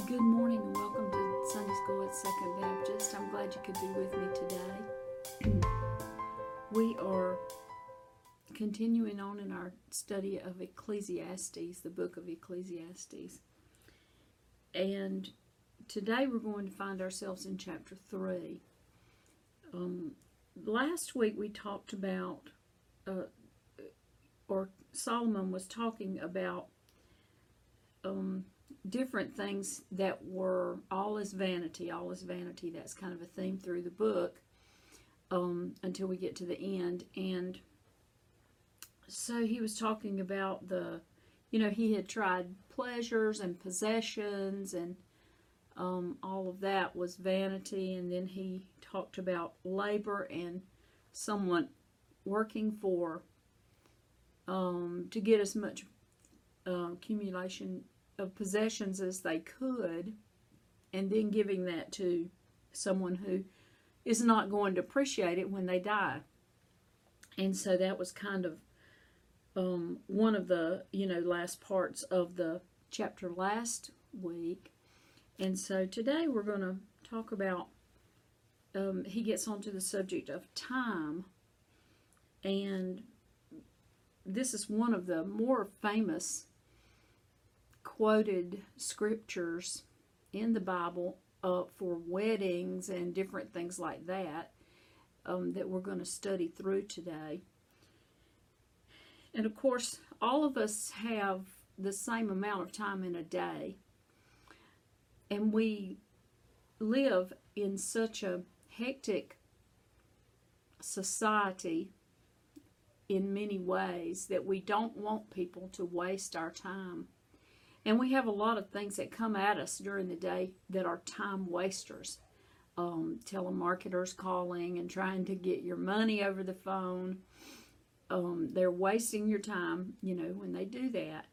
Good morning and welcome to Sunday School at Second Baptist. I'm glad you could be with me today. we are continuing on in our study of Ecclesiastes, the book of Ecclesiastes. And today we're going to find ourselves in chapter 3. Um, last week we talked about, uh, or Solomon was talking about um, different things that were all is vanity, all is vanity. That's kind of a theme through the book um, until we get to the end. And so he was talking about the, you know, he had tried pleasures and possessions and um, all of that was vanity. And then he talked about labor and someone working for um, to get as much uh, accumulation of possessions as they could and then giving that to someone who is not going to appreciate it when they die. And so that was kind of um, one of the, you know, last parts of the chapter last week. And so today we're going to talk about, um, he gets onto the subject of time. And this is one of the more famous quoted scriptures in the Bible uh, for weddings and different things like that um, that we're going to study through today. And of course, all of us have the same amount of time in a day. And we live in such a hectic society in many ways that we don't want people to waste our time. And we have a lot of things that come at us during the day that are time wasters. Um, telemarketers calling and trying to get your money over the phone. Um, they're wasting your time, you know, when they do that.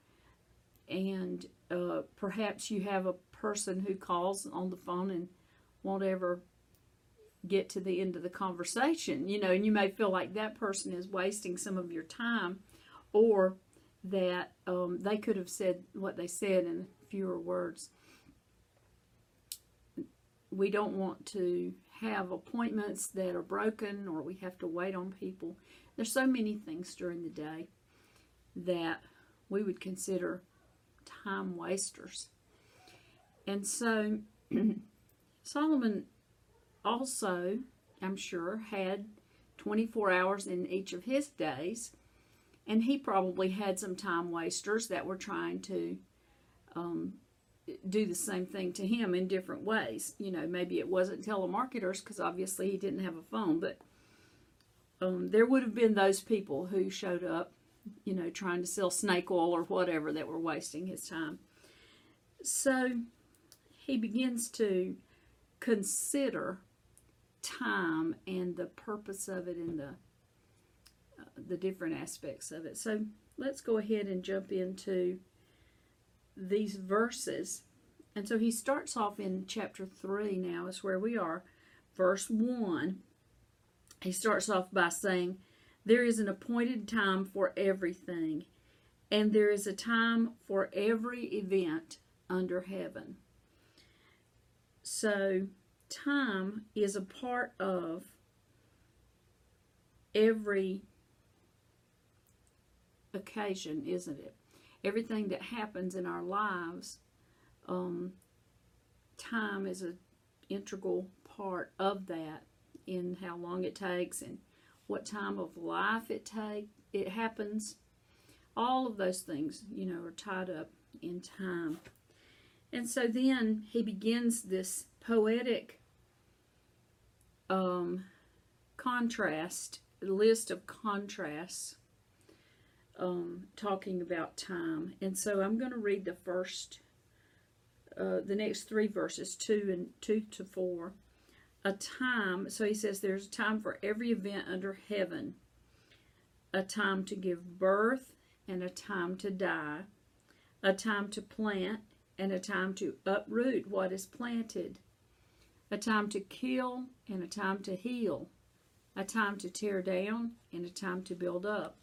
And uh, perhaps you have a person who calls on the phone and won't ever get to the end of the conversation, you know, and you may feel like that person is wasting some of your time or that um, they could have said what they said in fewer words. We don't want to have appointments that are broken or we have to wait on people. There's so many things during the day that we would consider time wasters. And so Solomon also, I'm sure, had 24 hours in each of his days and he probably had some time wasters that were trying to um, do the same thing to him in different ways. You know, maybe it wasn't telemarketers because obviously he didn't have a phone, but um, there would have been those people who showed up, you know, trying to sell snake oil or whatever that were wasting his time. So he begins to consider time and the purpose of it in the the different aspects of it. So let's go ahead and jump into these verses. And so he starts off in chapter 3 now, is where we are. Verse 1, he starts off by saying, There is an appointed time for everything, and there is a time for every event under heaven. So, time is a part of every occasion, isn't it? Everything that happens in our lives, um, time is an integral part of that in how long it takes and what time of life it take it happens. All of those things, you know, are tied up in time. And so then he begins this poetic um, contrast, list of contrasts um, talking about time. And so I'm going to read the first, uh, the next three verses, 2 and 2 to 4. A time, so he says there's a time for every event under heaven, a time to give birth and a time to die, a time to plant and a time to uproot what is planted, a time to kill and a time to heal, a time to tear down and a time to build up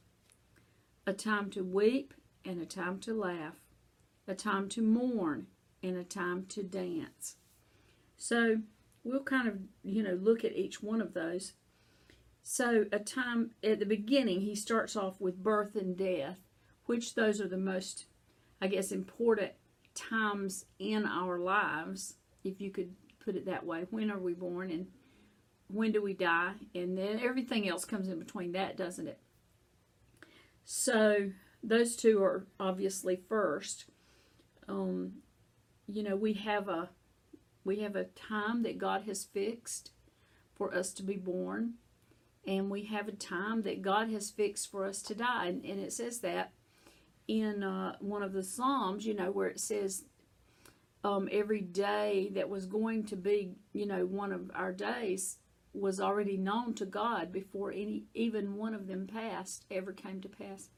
a time to weep and a time to laugh, a time to mourn and a time to dance. So we'll kind of, you know, look at each one of those. So, a time at the beginning, he starts off with birth and death, which those are the most, I guess, important times in our lives, if you could put it that way. When are we born and when do we die? And then everything else comes in between that, doesn't it? So, those two are obviously first. Um, you know, we have a we have a time that God has fixed for us to be born, and we have a time that God has fixed for us to die. And, and it says that in uh, one of the Psalms, you know, where it says um, every day that was going to be, you know, one of our days was already known to God before any even one of them passed ever came to pass.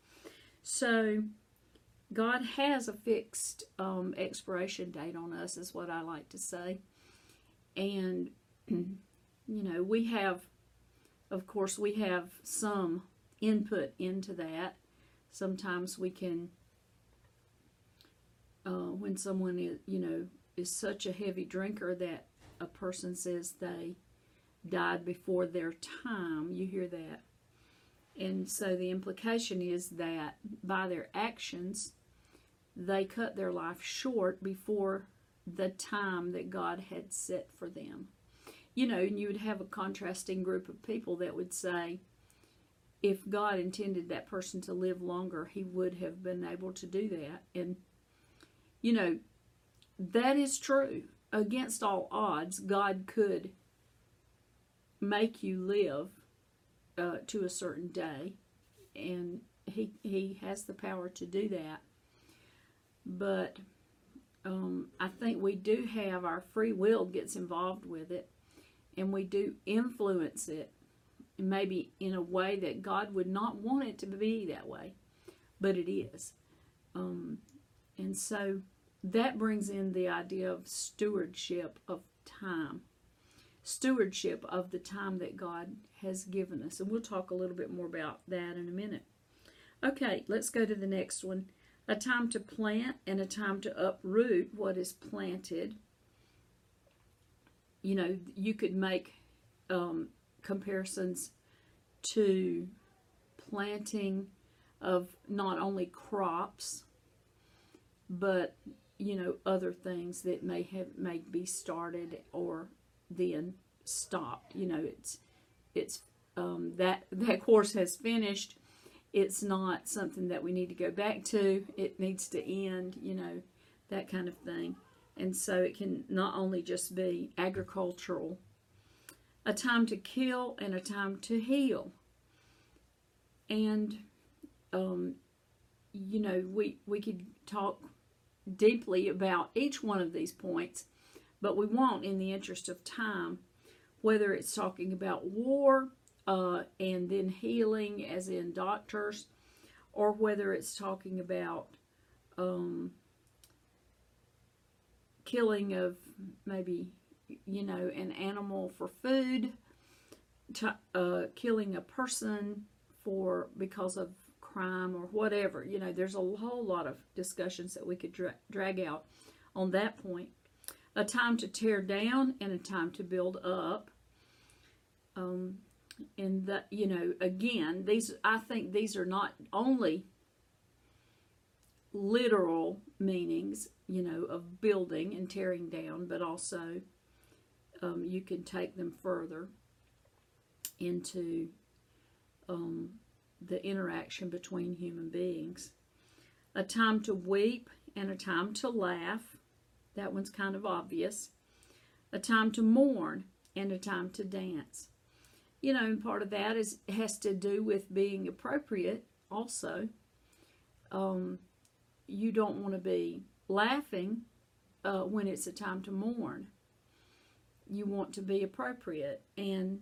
So God has a fixed um, expiration date on us, is what I like to say. And, you know, we have, of course, we have some input into that. Sometimes we can, uh, when someone is, you know, is such a heavy drinker that a person says they died before their time, you hear that. And so the implication is that by their actions, they cut their life short before the time that God had set for them. You know, and you would have a contrasting group of people that would say, if God intended that person to live longer, he would have been able to do that. And, you know, that is true. Against all odds, God could make you live uh, to a certain day, and he he has the power to do that. But um, I think we do have our free will gets involved with it, and we do influence it, maybe in a way that God would not want it to be that way, but it is. Um, and so that brings in the idea of stewardship of time stewardship of the time that God has given us. And we'll talk a little bit more about that in a minute. Okay, let's go to the next one. A time to plant and a time to uproot what is planted. You know, you could make um, comparisons to planting of not only crops, but you know other things that may have may be started or then stopped. You know, it's it's um, that that course has finished. It's not something that we need to go back to. It needs to end. You know, that kind of thing. And so it can not only just be agricultural, a time to kill and a time to heal. And um, you know, we we could talk deeply about each one of these points but we won't in the interest of time, whether it's talking about war uh, and then healing, as in doctors, or whether it's talking about um, killing of maybe, you know, an animal for food, to, uh, killing a person for because of crime or whatever. You know, there's a whole lot of discussions that we could dra- drag out on that point a time to tear down and a time to build up. Um, and that you know, again, these I think these are not only literal meanings, you know, of building and tearing down, but also um, you can take them further into um, the interaction between human beings. A time to weep and a time to laugh that one's kind of obvious. A time to mourn and a time to dance. You know, and part of that is has to do with being appropriate also. Um, you don't want to be laughing uh, when it's a time to mourn. You want to be appropriate, and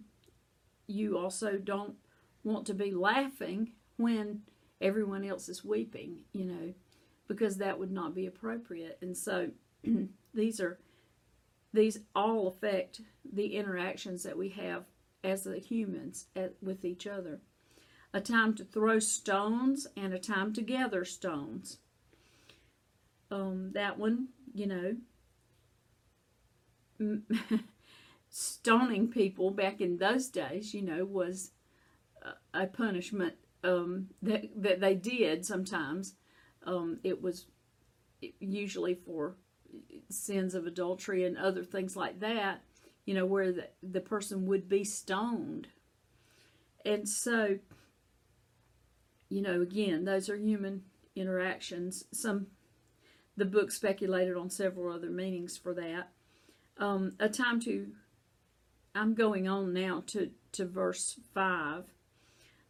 you also don't want to be laughing when everyone else is weeping, you know, because that would not be appropriate. And so these are these all affect the interactions that we have as the humans at, with each other. A time to throw stones and a time to gather stones. Um, that one you know, stoning people back in those days, you know, was a punishment um, that that they did sometimes. Um, it was usually for sins of adultery and other things like that, you know, where the, the person would be stoned. And so, you know, again, those are human interactions. Some, the book speculated on several other meanings for that. Um, a time to, I'm going on now to, to verse 5,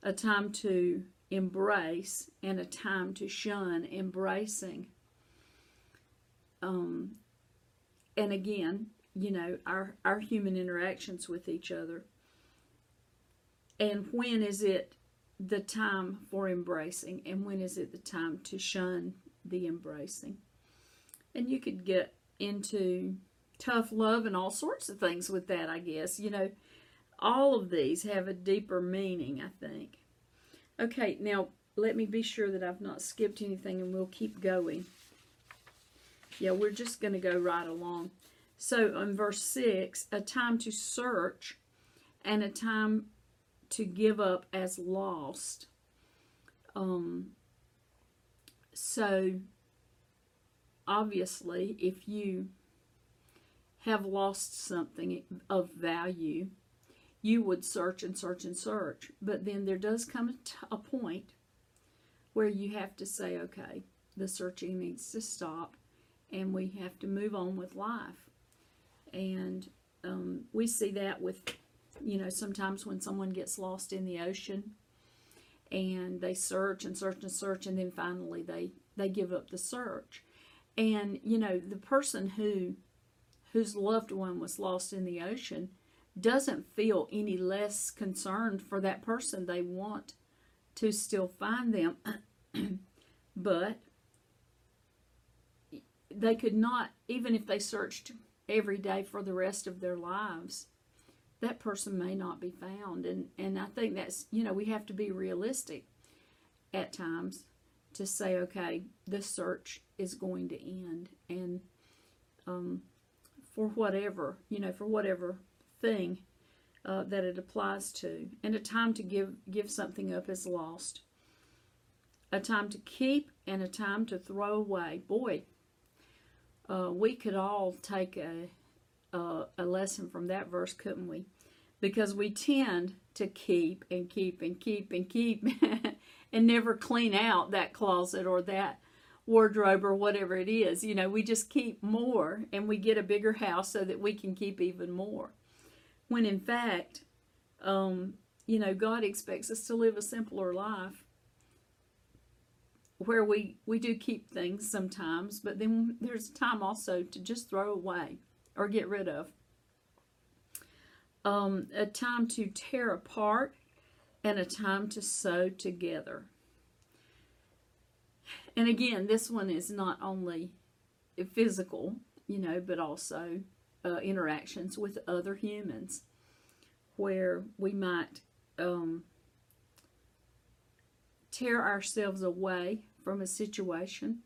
a time to embrace and a time to shun embracing. Um, and again, you know, our, our human interactions with each other. And when is it the time for embracing, and when is it the time to shun the embracing? And you could get into tough love and all sorts of things with that, I guess. You know, all of these have a deeper meaning, I think. Okay, now let me be sure that I've not skipped anything and we'll keep going. Yeah, we're just going to go right along. So in verse 6, a time to search and a time to give up as lost. Um, so obviously, if you have lost something of value, you would search and search and search. But then there does come a, t- a point where you have to say, okay, the searching needs to stop and we have to move on with life. And um, we see that with, you know, sometimes when someone gets lost in the ocean and they search and search and search and then finally they, they give up the search. And, you know, the person who whose loved one was lost in the ocean doesn't feel any less concerned for that person. They want to still find them. but they could not, even if they searched every day for the rest of their lives, that person may not be found. And, and I think that's, you know, we have to be realistic at times to say, okay, the search is going to end. And um, for whatever, you know, for whatever thing uh, that it applies to. And a time to give, give something up is lost. A time to keep and a time to throw away. Boy, uh, we could all take a, a, a lesson from that verse, couldn't we? Because we tend to keep and keep and keep and keep and never clean out that closet or that wardrobe or whatever it is. You know, we just keep more and we get a bigger house so that we can keep even more. When in fact, um, you know, God expects us to live a simpler life where we we do keep things sometimes, but then there's time also to just throw away or get rid of. Um, a time to tear apart and a time to sew together. And again, this one is not only physical, you know, but also uh, interactions with other humans where we might um, tear ourselves away from a situation.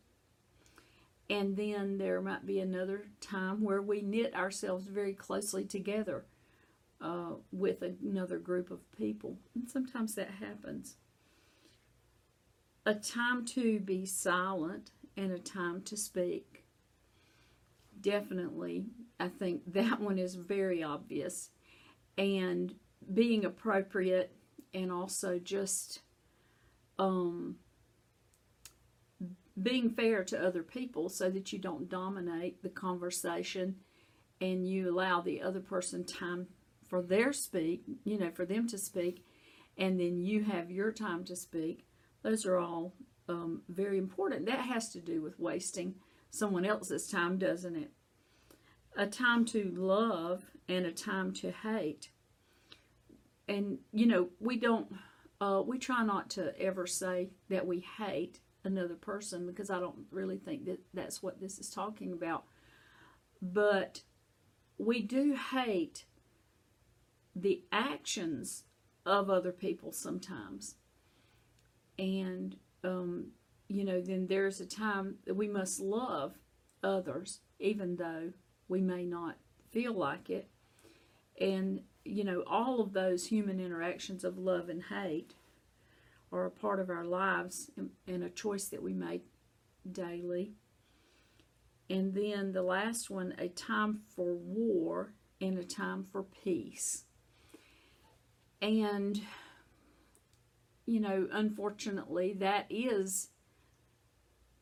And then there might be another time where we knit ourselves very closely together uh, with another group of people. And sometimes that happens. A time to be silent and a time to speak. Definitely, I think that one is very obvious. And being appropriate and also just um, being fair to other people so that you don't dominate the conversation and you allow the other person time for their speak, you know, for them to speak, and then you have your time to speak. Those are all um, very important. That has to do with wasting someone else's time, doesn't it? A time to love and a time to hate. And, you know, we don't, uh, we try not to ever say that we hate another person because I don't really think that that's what this is talking about. But we do hate the actions of other people sometimes. And, um, you know, then there's a time that we must love others even though we may not feel like it. And, you know, all of those human interactions of love and hate are a part of our lives and, a choice that we make daily. And then the last one, a time for war and a time for peace. And, you know, unfortunately, that is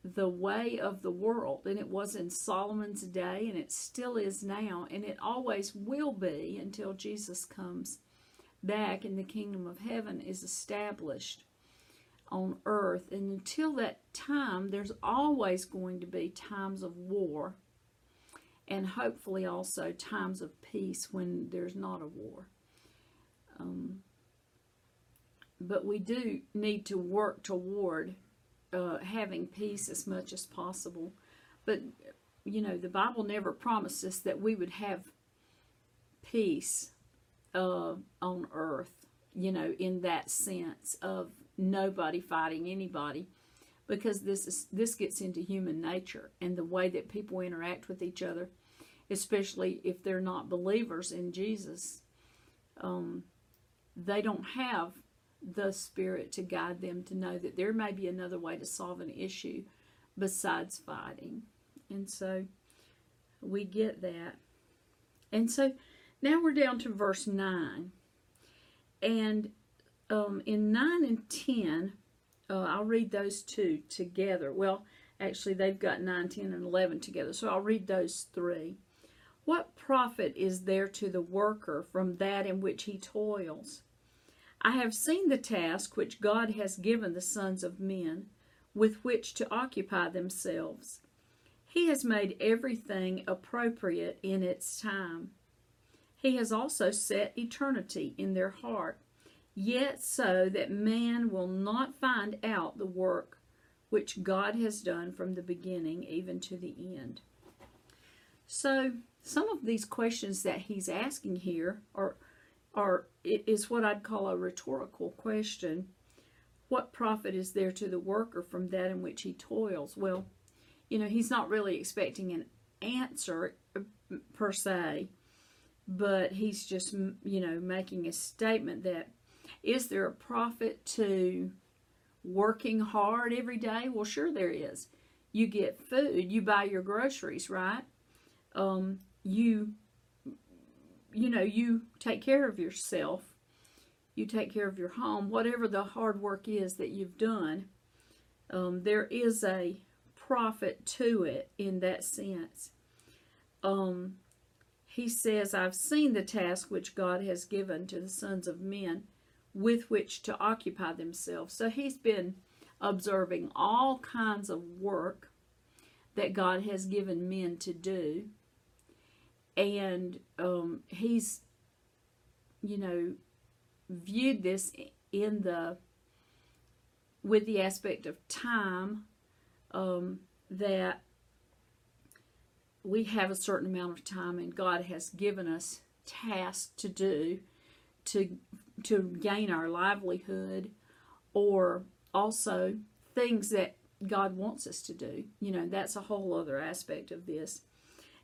the way of the world. And it was in Solomon's day, and it still is now, and it always will be until Jesus comes back and the kingdom of heaven is established on earth. And until that time, there's always going to be times of war and hopefully also times of peace when there's not a war. Um, but we do need to work toward uh, having peace as much as possible. But, you know, the Bible never promised us that we would have peace uh, on earth, you know, in that sense of nobody fighting anybody because this is this gets into human nature and the way that people interact with each other especially if they're not believers in jesus um, they don't have the spirit to guide them to know that there may be another way to solve an issue besides fighting. And so we get that. And so now we're down to verse 9 and um, in 9 and 10, uh, I'll read those two together. Well, actually, they've got 9, 10, and 11 together, so I'll read those three. What profit is there to the worker from that in which he toils? I have seen the task which God has given the sons of men with which to occupy themselves. He has made everything appropriate in its time. He has also set eternity in their heart yet so that man will not find out the work which God has done from the beginning even to the end. So, some of these questions that he's asking here are, are is what I'd call a rhetorical question. What profit is there to the worker from that in which he toils? Well, you know, he's not really expecting an answer uh, per se, but he's just, you know, making a statement that is there a profit to working hard every day? Well, sure there is. You get food, you buy your groceries, right? Um, you, you know, you take care of yourself. You take care of your home, whatever the hard work is that you've done. Um, there is a profit to it in that sense. Um, he says, I've seen the task which God has given to the sons of men with which to occupy themselves. So he's been observing all kinds of work that God has given men to do. And um, he's, you know, viewed this in the, with the aspect of time, um, that we have a certain amount of time and God has given us tasks to do to to gain our livelihood or also things that God wants us to do. You know, that's a whole other aspect of this.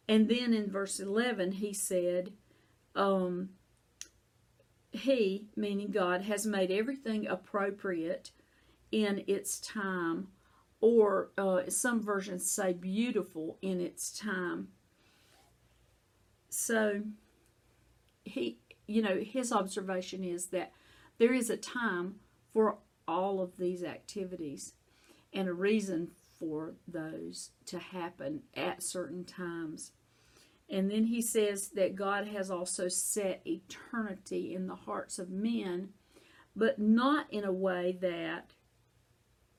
And then in verse 11, he said, um, He, meaning God, has made everything appropriate in its time, or uh, some versions say beautiful in its time. So, he you know, his observation is that there is a time for all of these activities and a reason for those to happen at certain times. And then he says that God has also set eternity in the hearts of men, but not in a way that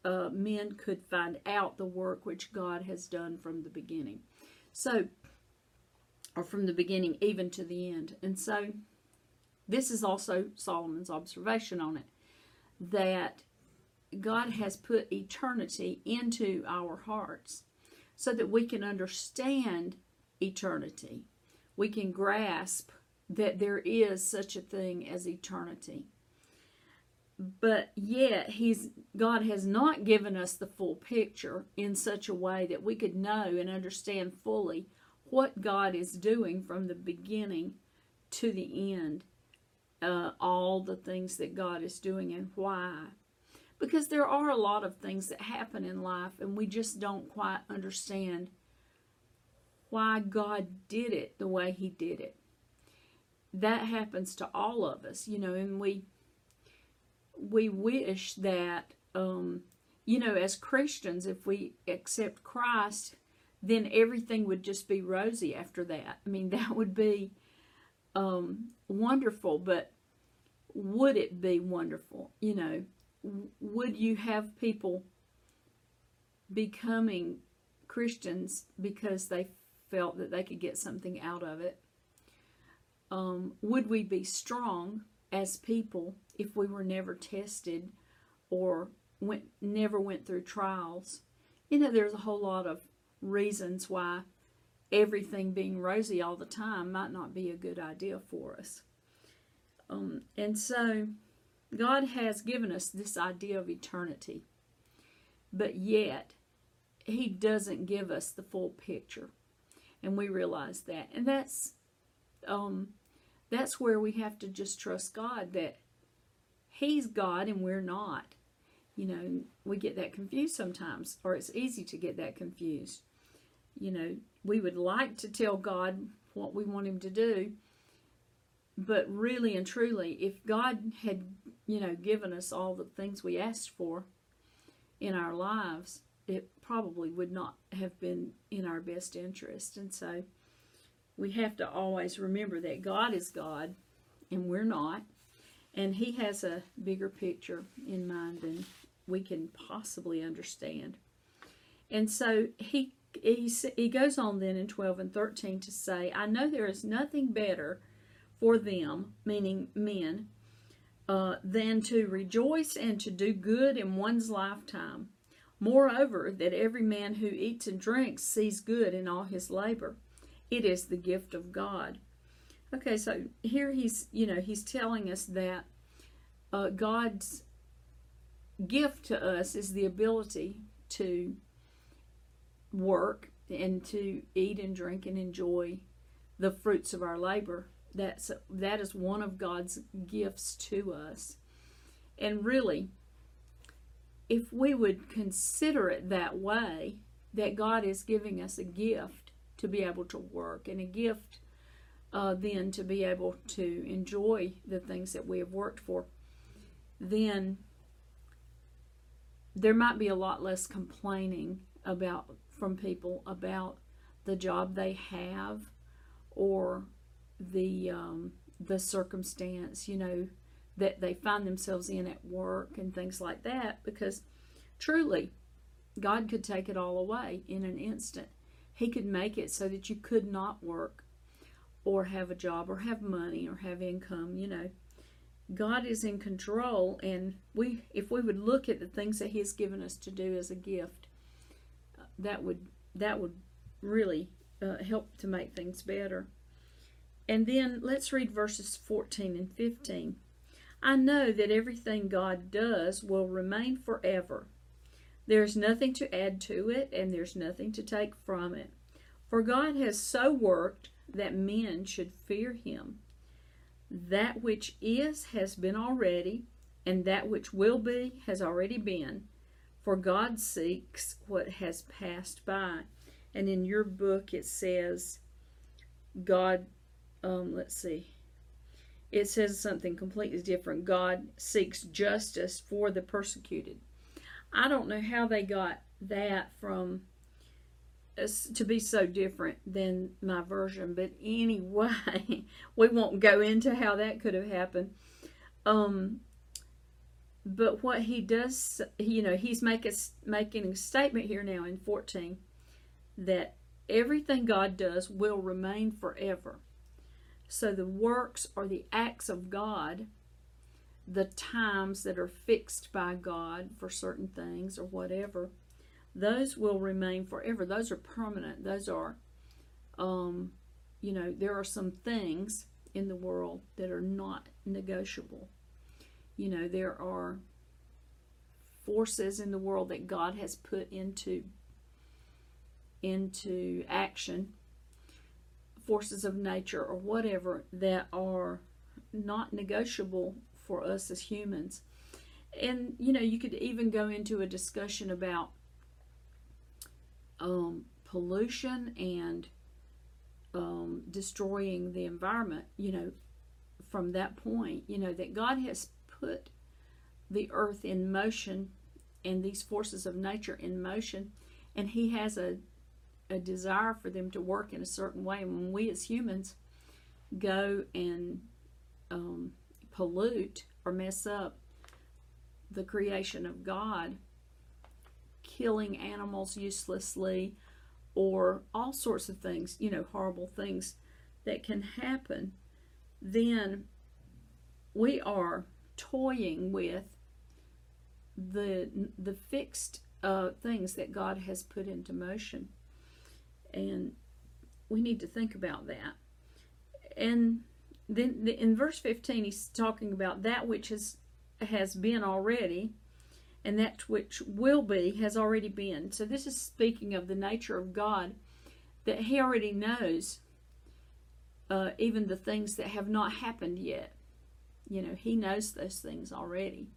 uh, men could find out the work which God has done from the beginning. So, or from the beginning even to the end. And so, this is also Solomon's observation on it that God has put eternity into our hearts so that we can understand eternity. We can grasp that there is such a thing as eternity. But yet he's God has not given us the full picture in such a way that we could know and understand fully what God is doing from the beginning to the end, uh, all the things that God is doing and why. Because there are a lot of things that happen in life and we just don't quite understand why God did it the way He did it. That happens to all of us, you know, and we we wish that um, you know, as Christians, if we accept Christ, then everything would just be rosy after that. I mean, that would be um, wonderful, but would it be wonderful? You know, would you have people becoming Christians because they felt that they could get something out of it? Um, would we be strong as people if we were never tested or went never went through trials? You know, there's a whole lot of reasons why everything being rosy all the time might not be a good idea for us. Um, and so, God has given us this idea of eternity, but yet He doesn't give us the full picture, and we realize that, and that's um, that's where we have to just trust God that He's God and we're not. You know, we get that confused sometimes, or it's easy to get that confused. You know, we would like to tell God what we want Him to do, but really and truly, if God had, you know, given us all the things we asked for in our lives, it probably would not have been in our best interest. And so we have to always remember that God is God and we're not. And He has a bigger picture in mind than we can possibly understand. And so he he, he goes on then in 12 and 13 to say, I know there is nothing better for them, meaning men, uh, than to rejoice and to do good in one's lifetime. Moreover, that every man who eats and drinks sees good in all his labor. It is the gift of God. Okay, so here he's, you know, he's telling us that uh, God's gift to us is the ability to work and to eat and drink and enjoy the fruits of our labor. That's that is one of God's gifts to us. And really, if we would consider it that way, that God is giving us a gift to be able to work and a gift uh, then to be able to enjoy the things that we have worked for, then there might be a lot less complaining about from people about the job they have or the um, the circumstance, you know, that they find themselves in at work and things like that. Because truly, God could take it all away in an instant. He could make it so that you could not work or have a job or have money or have income, you know. God is in control and we if we would look at the things that he has given us to do as a gift that would that would really uh, help to make things better. And then let's read verses 14 and 15. I know that everything God does will remain forever. There's nothing to add to it, and there's nothing to take from it. For God has so worked that men should fear him. That which is has been already, and that which will be has already been for God seeks what has passed by. And in your book it says, God, um, let's see, it says something completely different. God seeks justice for the persecuted. I don't know how they got that from to be so different than my version, but anyway, we won't go into how that could have happened. Um, but what he does, you know, he's make a, making a statement here now in 14 that everything God does will remain forever. So the works or the acts of God, the times that are fixed by God for certain things or whatever, those will remain forever. Those are permanent. Those are, um, you know, there are some things in the world that are not negotiable you know, there are forces in the world that God has put into into action forces of nature or whatever that are not negotiable for us as humans. And you know, you could even go into a discussion about um, pollution and um, destroying the environment. You know, from that point, you know that God has put the earth in motion and these forces of nature in motion, and He has a a desire for them to work in a certain way. And when we as humans go and um, pollute or mess up the creation of God, killing animals uselessly, or all sorts of things, you know, horrible things that can happen, then we are toying with the the fixed uh, things that God has put into motion, and we need to think about that. And then in verse 15 he's talking about that which has has been already and that which will be has already been. So this is speaking of the nature of god that he already knows uh, even the things that have not happened yet you know he knows those things already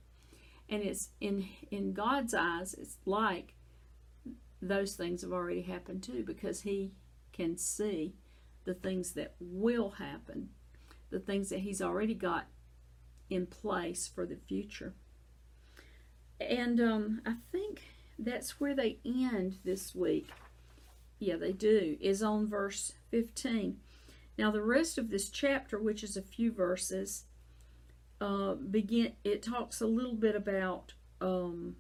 and it's in in god's eyes it's like those things have already happened too because he can see the things that will happen the things that He's already got in place for the future. And um, I think that's where they end this week. Yeah, they do, is on verse 15. Now, the rest of this chapter, which is a few verses, uh, begin. It talks a little bit about um,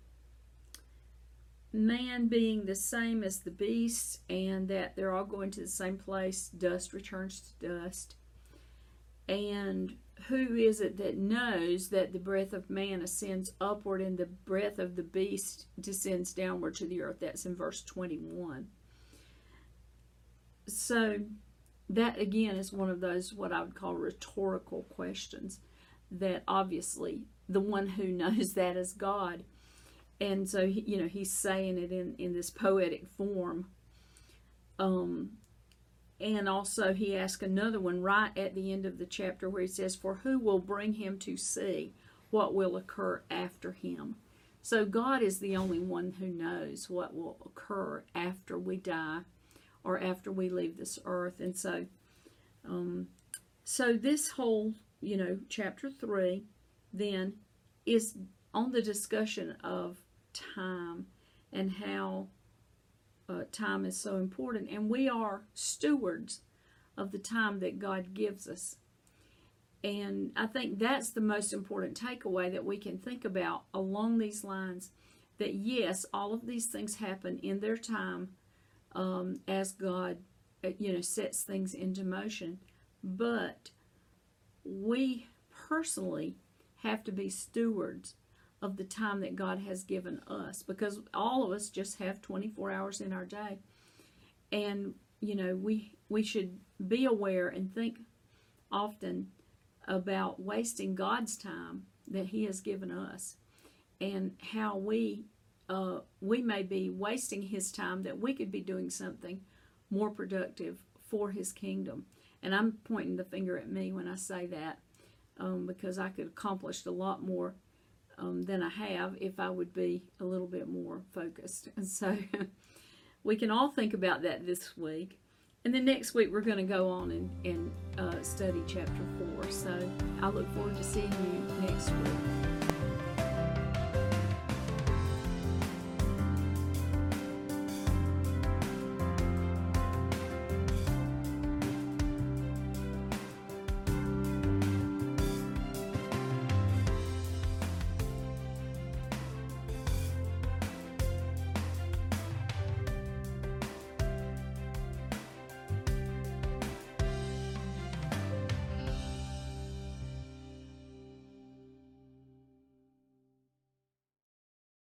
man being the same as the beast, and that they're all going to the same place. Dust returns to dust. And who is it that knows that the breath of man ascends upward and the breath of the beast descends downward to the earth? That's in verse 21. So, that again is one of those what I would call rhetorical questions that obviously the one who knows that is God. And so, you know, he's saying it in, in this poetic form. Um, and also, he asks another one right at the end of the chapter where he says, For who will bring him to see what will occur after him? So, God is the only one who knows what will occur after we die or after we leave this earth. And so, um, so this whole, you know, chapter three then is on the discussion of time and how uh, time is so important, and we are stewards of the time that God gives us. And I think that's the most important takeaway that we can think about along these lines that yes, all of these things happen in their time um, as God, uh, you know, sets things into motion. But we personally have to be stewards of the time that God has given us because all of us just have 24 hours in our day. And you know, we we should be aware and think often about wasting God's time that he has given us and how we uh, we may be wasting his time that we could be doing something more productive for his kingdom. And I'm pointing the finger at me when I say that um, because I could accomplish a lot more um, than I have if I would be a little bit more focused. And so we can all think about that this week. And then next week we're going to go on and, and uh, study chapter 4. So I look forward to seeing you next week.